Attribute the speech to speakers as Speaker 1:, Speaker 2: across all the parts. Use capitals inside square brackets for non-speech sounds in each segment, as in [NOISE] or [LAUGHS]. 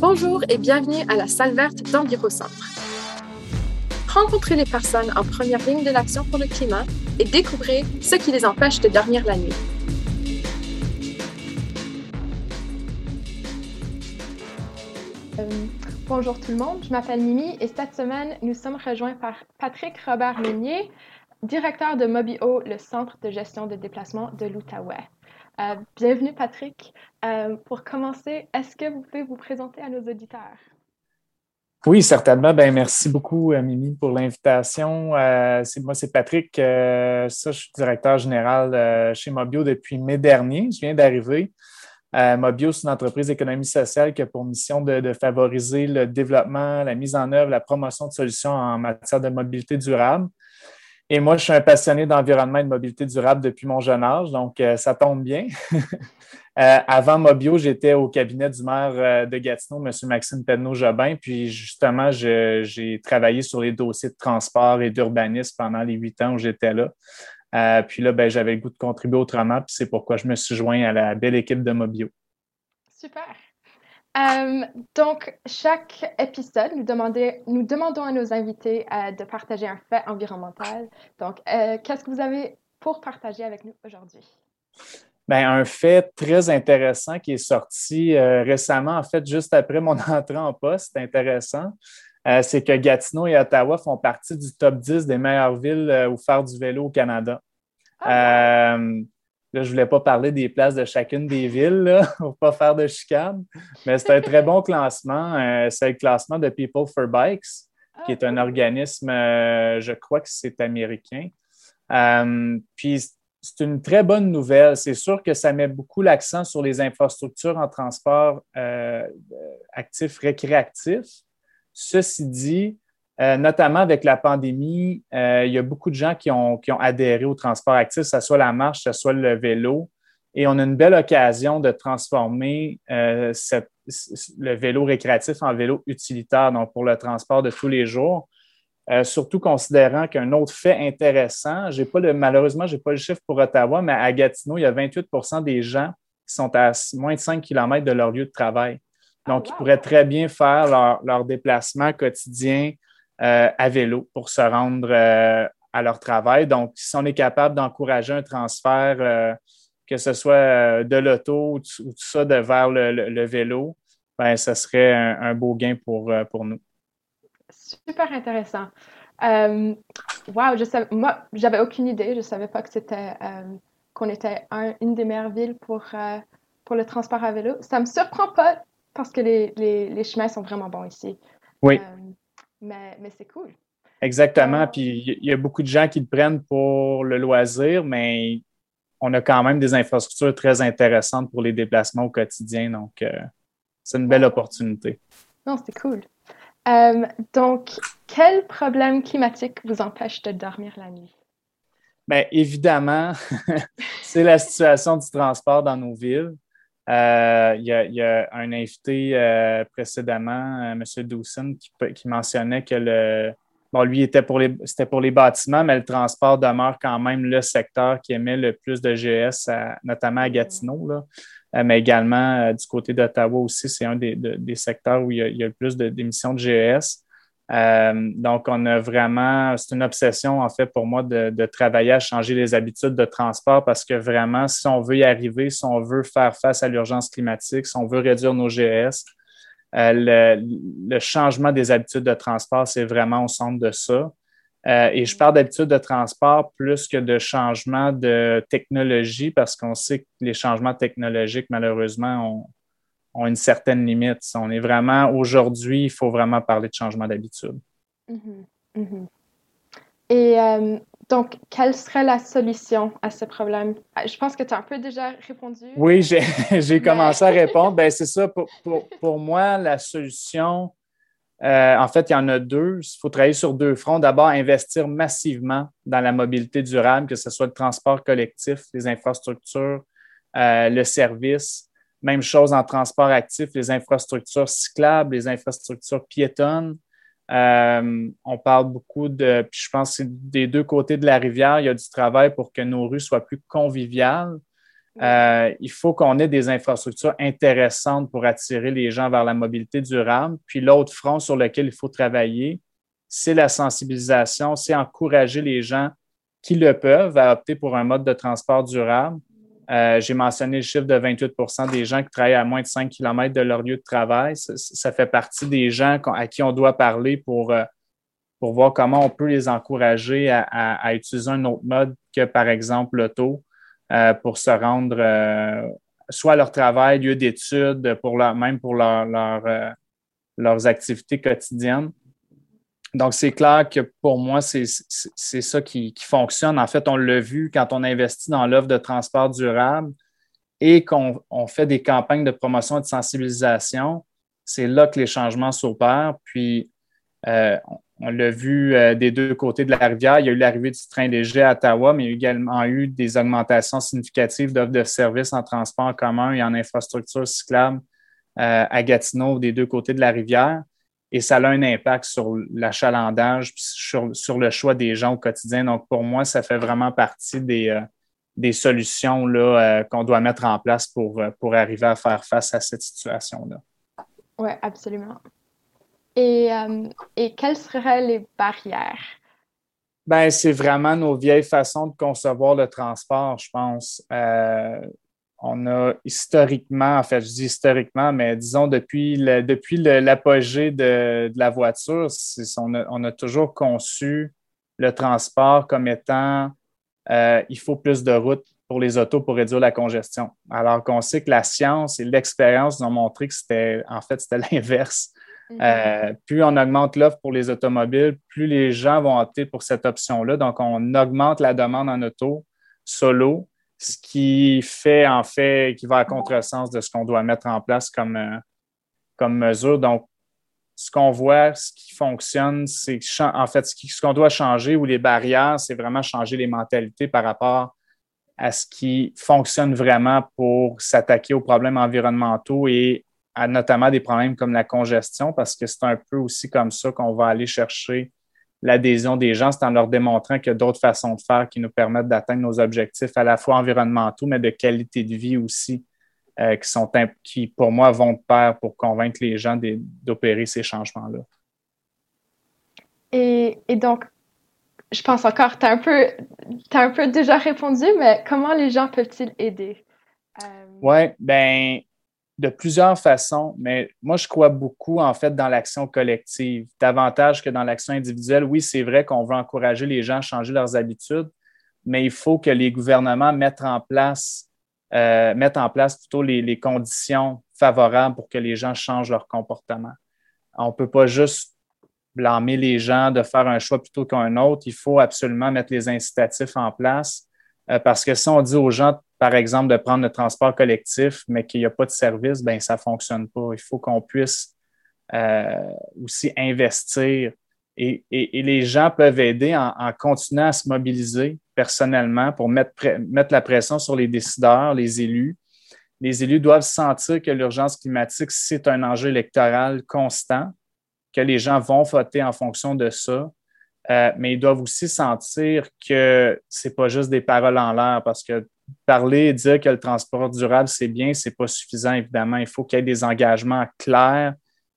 Speaker 1: Bonjour et bienvenue à la salle verte d'Envirocentre. Rencontrez les personnes en première ligne de l'action pour le climat et découvrez ce qui les empêche de dormir la nuit.
Speaker 2: Euh, bonjour tout le monde, je m'appelle Mimi et cette semaine, nous sommes rejoints par Patrick Robert Meunier, directeur de Mobio, le centre de gestion de déplacement de l'Outaouais. Euh, bienvenue Patrick. Euh, pour commencer, est-ce que vous pouvez vous présenter à nos auditeurs?
Speaker 3: Oui, certainement. Ben, merci beaucoup, euh, Mimi, pour l'invitation. moi, c'est Patrick. je suis directeur général chez Mobio depuis mai dernier. Je viens d'arriver. Mobio, c'est une entreprise d'économie sociale qui a pour mission de, favoriser le développement, la mise en œuvre, la promotion de solutions en matière de mobilité durable. Et moi, je suis un passionné d'environnement et de mobilité durable depuis mon jeune âge, donc euh, ça tombe bien. [LAUGHS] Euh, avant Mobio, j'étais au cabinet du maire euh, de Gatineau, M. Maxime Penneau-Jobin, puis justement, j'ai travaillé sur les dossiers de transport et d'urbanisme pendant les huit ans où j'étais là. puis là, ben, j'avais le goût de contribuer autrement, puis c'est pourquoi je me suis joint à la belle équipe de Mobio.
Speaker 2: Super. Euh, donc, chaque épisode, nous, nous, demandons à nos invités euh, de partager un fait environnemental. Donc, euh, qu'est-ce que vous avez pour partager avec nous aujourd'hui?
Speaker 3: Bien, un fait très intéressant qui est sorti récemment, en fait, juste après mon [LAUGHS] entrée en poste, c'est intéressant. c'est que Gatineau et Ottawa font partie du top 10 des meilleures villes où faire du vélo au Canada. Ah, Là, je ne voulais pas parler des places de chacune des villes [LAUGHS] pour ne pas faire de chicane, mais c'est un très bon classement. Euh, c'est le classement de People for Bikes, qui est un ah, organisme, euh, je crois que c'est américain. Euh, puis, c'est une très bonne nouvelle. C'est sûr que ça met beaucoup l'accent sur les infrastructures en transport actif récréatif. Ceci dit, euh, notamment avec la pandémie, euh, il y a beaucoup de gens qui ont, adhéré au transport actif, que ce soit la marche, que ce soit le vélo. Et on a une belle occasion de transformer euh, le vélo récréatif en vélo utilitaire, donc pour le transport de tous les jours. surtout considérant qu'un autre fait intéressant, j'ai pas le, malheureusement, je n'ai pas le chiffre pour Ottawa, mais à Gatineau, il y a 28% des gens qui sont à moins de 5 km de leur lieu de travail. Donc, ah, ils pourraient très bien faire leur, leur déplacement quotidien à vélo pour se rendre euh, à leur travail. Donc, si on est capable d'encourager un transfert, euh, que ce soit de l'auto ou, tout ça de vers le, vélo, ben, ce serait un, beau gain pour, pour nous.
Speaker 2: Super intéressant. wow, je savais, moi, j'avais aucune idée. Je ne savais pas que c'était qu'on était une des meilleures villes pour, pour le transport à vélo. Ça ne me surprend pas parce que les, les, les, chemins sont vraiment bons ici.
Speaker 3: Oui
Speaker 2: mais, mais c'est cool.
Speaker 3: Exactement. Puis il y a beaucoup de gens qui le prennent pour le loisir, mais on a quand même des infrastructures très intéressantes pour les déplacements au quotidien. Donc, euh, c'est une belle opportunité.
Speaker 2: Non, c'est cool. Euh, donc, quel problème climatique vous empêche de dormir la nuit?
Speaker 3: Bien, évidemment, [LAUGHS] c'est la situation du transport dans nos villes. Euh, il, y a, un invité euh, précédemment, euh, M. Dawson, qui, mentionnait que le, bon, lui était pour les, c'était pour les bâtiments, mais le transport demeure quand même le secteur qui émet le plus de GS, notamment à Gatineau, là. mais également du côté d'Ottawa aussi, c'est un des, secteurs où il y a, il y a le plus d'émissions de GS. Euh, donc, on a vraiment, c'est une obsession en fait pour moi de, travailler à changer les habitudes de transport parce que vraiment, si on veut y arriver, si on veut faire face à l'urgence climatique, si on veut réduire nos GS, euh, le, changement des habitudes de transport, c'est vraiment au centre de ça. Euh, et je parle d'habitudes de transport plus que de changement de technologie parce qu'on sait que les changements technologiques, malheureusement, ont, une certaine limite. On est vraiment, aujourd'hui, il faut vraiment parler de changement d'habitude.
Speaker 2: Mm-hmm. Mm-hmm. Et euh, donc, quelle serait la solution à ce problème? Ah, je pense que tu as un peu déjà répondu.
Speaker 3: Oui, j'ai [LAUGHS] commencé à répondre. ben, c'est ça. Pour, pour, moi, la solution, euh, en fait, il y en a deux. Il faut travailler sur deux fronts. D'abord, investir massivement dans la mobilité durable, que ce soit le transport collectif, les infrastructures, euh, le service, même chose en transport actif, les infrastructures cyclables, les infrastructures piétonnes. Euh, on parle beaucoup de, puis je pense que des deux côtés de la rivière, il y a du travail pour que nos rues soient plus conviviales. Euh, il faut qu'on ait des infrastructures intéressantes pour attirer les gens vers la mobilité durable. Puis l'autre front sur lequel il faut travailler, c'est la sensibilisation, c'est encourager les gens qui le peuvent à opter pour un mode de transport durable. Euh, j'ai mentionné le chiffre de 28% des gens qui travaillent à moins de 5 km de leur lieu de travail. Ça, fait partie des gens à qui on doit parler pour, euh, pour voir comment on peut les encourager à utiliser un autre mode que, par exemple, l'auto euh, pour se rendre soit à leur travail, lieu d'études, pour même pour leur, leurs activités quotidiennes. Donc, c'est clair que pour moi, c'est ça qui, fonctionne. En fait, on l'a vu quand on investit dans l'offre de transport durable et qu'on fait des campagnes de promotion et de sensibilisation. C'est là que les changements s'opèrent. Puis, on l'a vu euh, des deux côtés de la rivière. Il y a eu l'arrivée du train léger à Ottawa, mais il y a également eu des augmentations significatives d'offres de services en transport en commun et en infrastructure cyclable euh, à Gatineau, des deux côtés de la rivière. Et ça a un impact sur l'achalandage, sur, sur le choix des gens au quotidien. Donc, pour moi, ça fait vraiment partie des, euh, des solutions qu'on doit mettre en place pour, pour arriver à faire face à cette situation-là.
Speaker 2: Oui, absolument. Et, euh, et quelles seraient les barrières?
Speaker 3: Ben, c'est vraiment nos vieilles façons de concevoir le transport, je pense. On a historiquement, en fait, je dis historiquement, mais disons depuis depuis l'apogée de, la voiture, on a, on a, toujours conçu le transport comme étant euh, il faut plus de routes pour les autos pour réduire la congestion. Alors qu'on sait que la science et l'expérience nous ont montré que c'était en fait c'était [LAUGHS] l'inverse. Mhm. Euh, plus on augmente l'offre pour les automobiles, plus les gens vont opter pour cette option-là. Donc, on augmente la demande en auto solo, ce qui fait en fait, qui va à contresens de ce qu'on doit mettre en place comme, euh, comme mesure. Donc, ce qu'on voit, ce qui fonctionne, c'est en fait ce qu'on doit changer ou les barrières, c'est vraiment changer les mentalités par rapport à ce qui fonctionne vraiment pour s'attaquer aux problèmes environnementaux et notamment des problèmes comme la congestion, parce que c'est un peu aussi comme ça qu'on va aller chercher l'adhésion des gens, c'est en leur démontrant qu'il y a d'autres façons de faire qui nous permettent d'atteindre nos objectifs à la fois environnementaux, mais de qualité de vie aussi, euh, qui, sont, qui, pour moi, vont de pair pour convaincre les gens d'opérer ces changements-là.
Speaker 2: Et, donc, je pense encore, tu as, un peu, as un peu déjà répondu, mais comment les gens peuvent-ils aider?
Speaker 3: Euh... Oui, ben de plusieurs façons, mais moi, je crois beaucoup, en fait, dans l'action collective, davantage que dans l'action individuelle. Oui, c'est vrai qu'on veut encourager les gens à changer leurs habitudes, mais il faut que les gouvernements mettent en place, euh, mettent en place plutôt les, conditions favorables pour que les gens changent leur comportement. On ne peut pas juste blâmer les gens de faire un choix plutôt qu'un autre. Il faut absolument mettre les incitatifs en place euh, parce que si on dit aux gens par exemple, de prendre le transport collectif, mais qu'il n'y a pas de service, ben ça ne fonctionne pas. Il faut qu'on puisse euh, aussi investir et, les gens peuvent aider en, continuant à se mobiliser personnellement pour mettre, mettre la pression sur les décideurs, les élus. Les élus doivent sentir que l'urgence climatique, c'est un enjeu électoral constant, que les gens vont voter en fonction de ça. Euh, mais ils doivent aussi sentir que c'est pas juste des paroles en l'air parce que parler et dire que le transport durable, c'est bien, c'est pas suffisant, évidemment. Il faut qu'il y ait des engagements clairs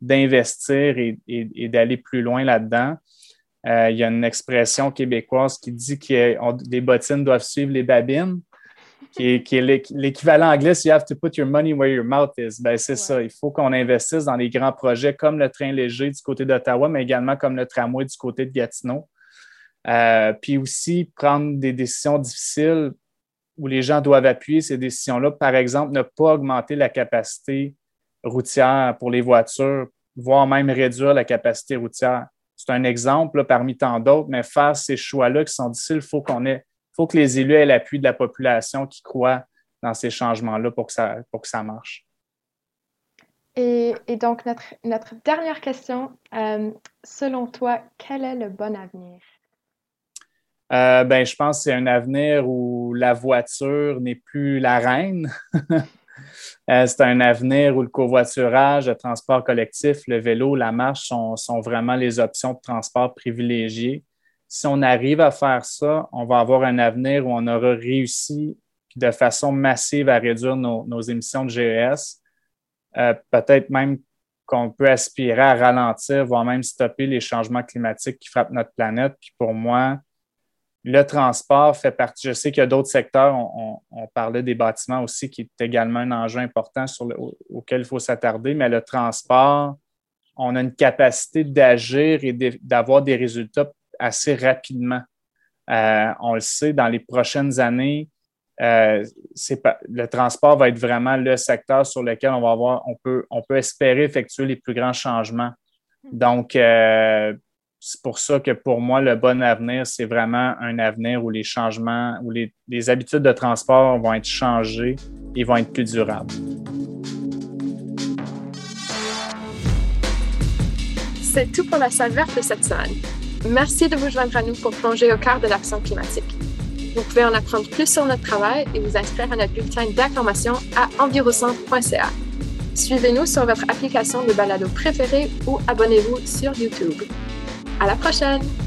Speaker 3: d'investir et, d'aller plus loin là-dedans. Euh, il y a une expression québécoise qui dit que les bottines doivent suivre les babines, qui est, l'équivalent anglais, you have to put your money where your mouth is. Ben, c'est ça. Il faut qu'on investisse dans des grands projets comme le train léger du côté d'Ottawa, mais également comme le tramway du côté de Gatineau. Euh, puis aussi prendre des décisions difficiles où les gens doivent appuyer ces décisions-là. Par exemple, ne pas augmenter la capacité routière pour les voitures, voire même réduire la capacité routière. C'est un exemple parmi tant d'autres, mais faire ces choix-là qui sont difficiles, il faut qu'on ait, faut que les élus aient l'appui de la population qui croit dans ces changements-là pour que ça, pour que ça marche.
Speaker 2: Et, donc, notre, notre dernière question, euh, selon toi, quel est le bon avenir?
Speaker 3: Euh, ben, je pense que c'est un avenir où la voiture n'est plus la reine. [LAUGHS] Euh, c'est un avenir où le covoiturage, le transport collectif, le vélo, la marche sont, vraiment les options de transport privilégiées. Si on arrive à faire ça, on va avoir un avenir où on aura réussi de façon massive à réduire nos, émissions de GES. Euh, peut-être même qu'on peut aspirer à ralentir, voire même stopper les changements climatiques qui frappent notre planète. Puis pour moi, le transport fait partie. Je sais qu'il y a d'autres secteurs, on, parlait des bâtiments aussi, qui est également un enjeu important sur auquel il faut s'attarder, mais le transport, on a une capacité d'agir et d'avoir des résultats assez rapidement. Euh, on le sait, dans les prochaines années, euh, le transport va être vraiment le secteur sur lequel on va avoir, on peut, on peut espérer effectuer les plus grands changements. Donc, euh, c'est pour ça que pour moi, le bon avenir, c'est vraiment un avenir où les changements, où les, habitudes de transport vont être changées et vont être plus durables.
Speaker 2: C'est tout pour la salle verte de cette semaine. Merci de vous joindre à nous pour plonger au cœur de l'action climatique. Vous pouvez en apprendre plus sur notre travail et vous inscrire à notre bulletin d'information à envirocentre.ca. Suivez-nous sur votre application de balado préférée ou abonnez-vous sur YouTube. À la prochaine!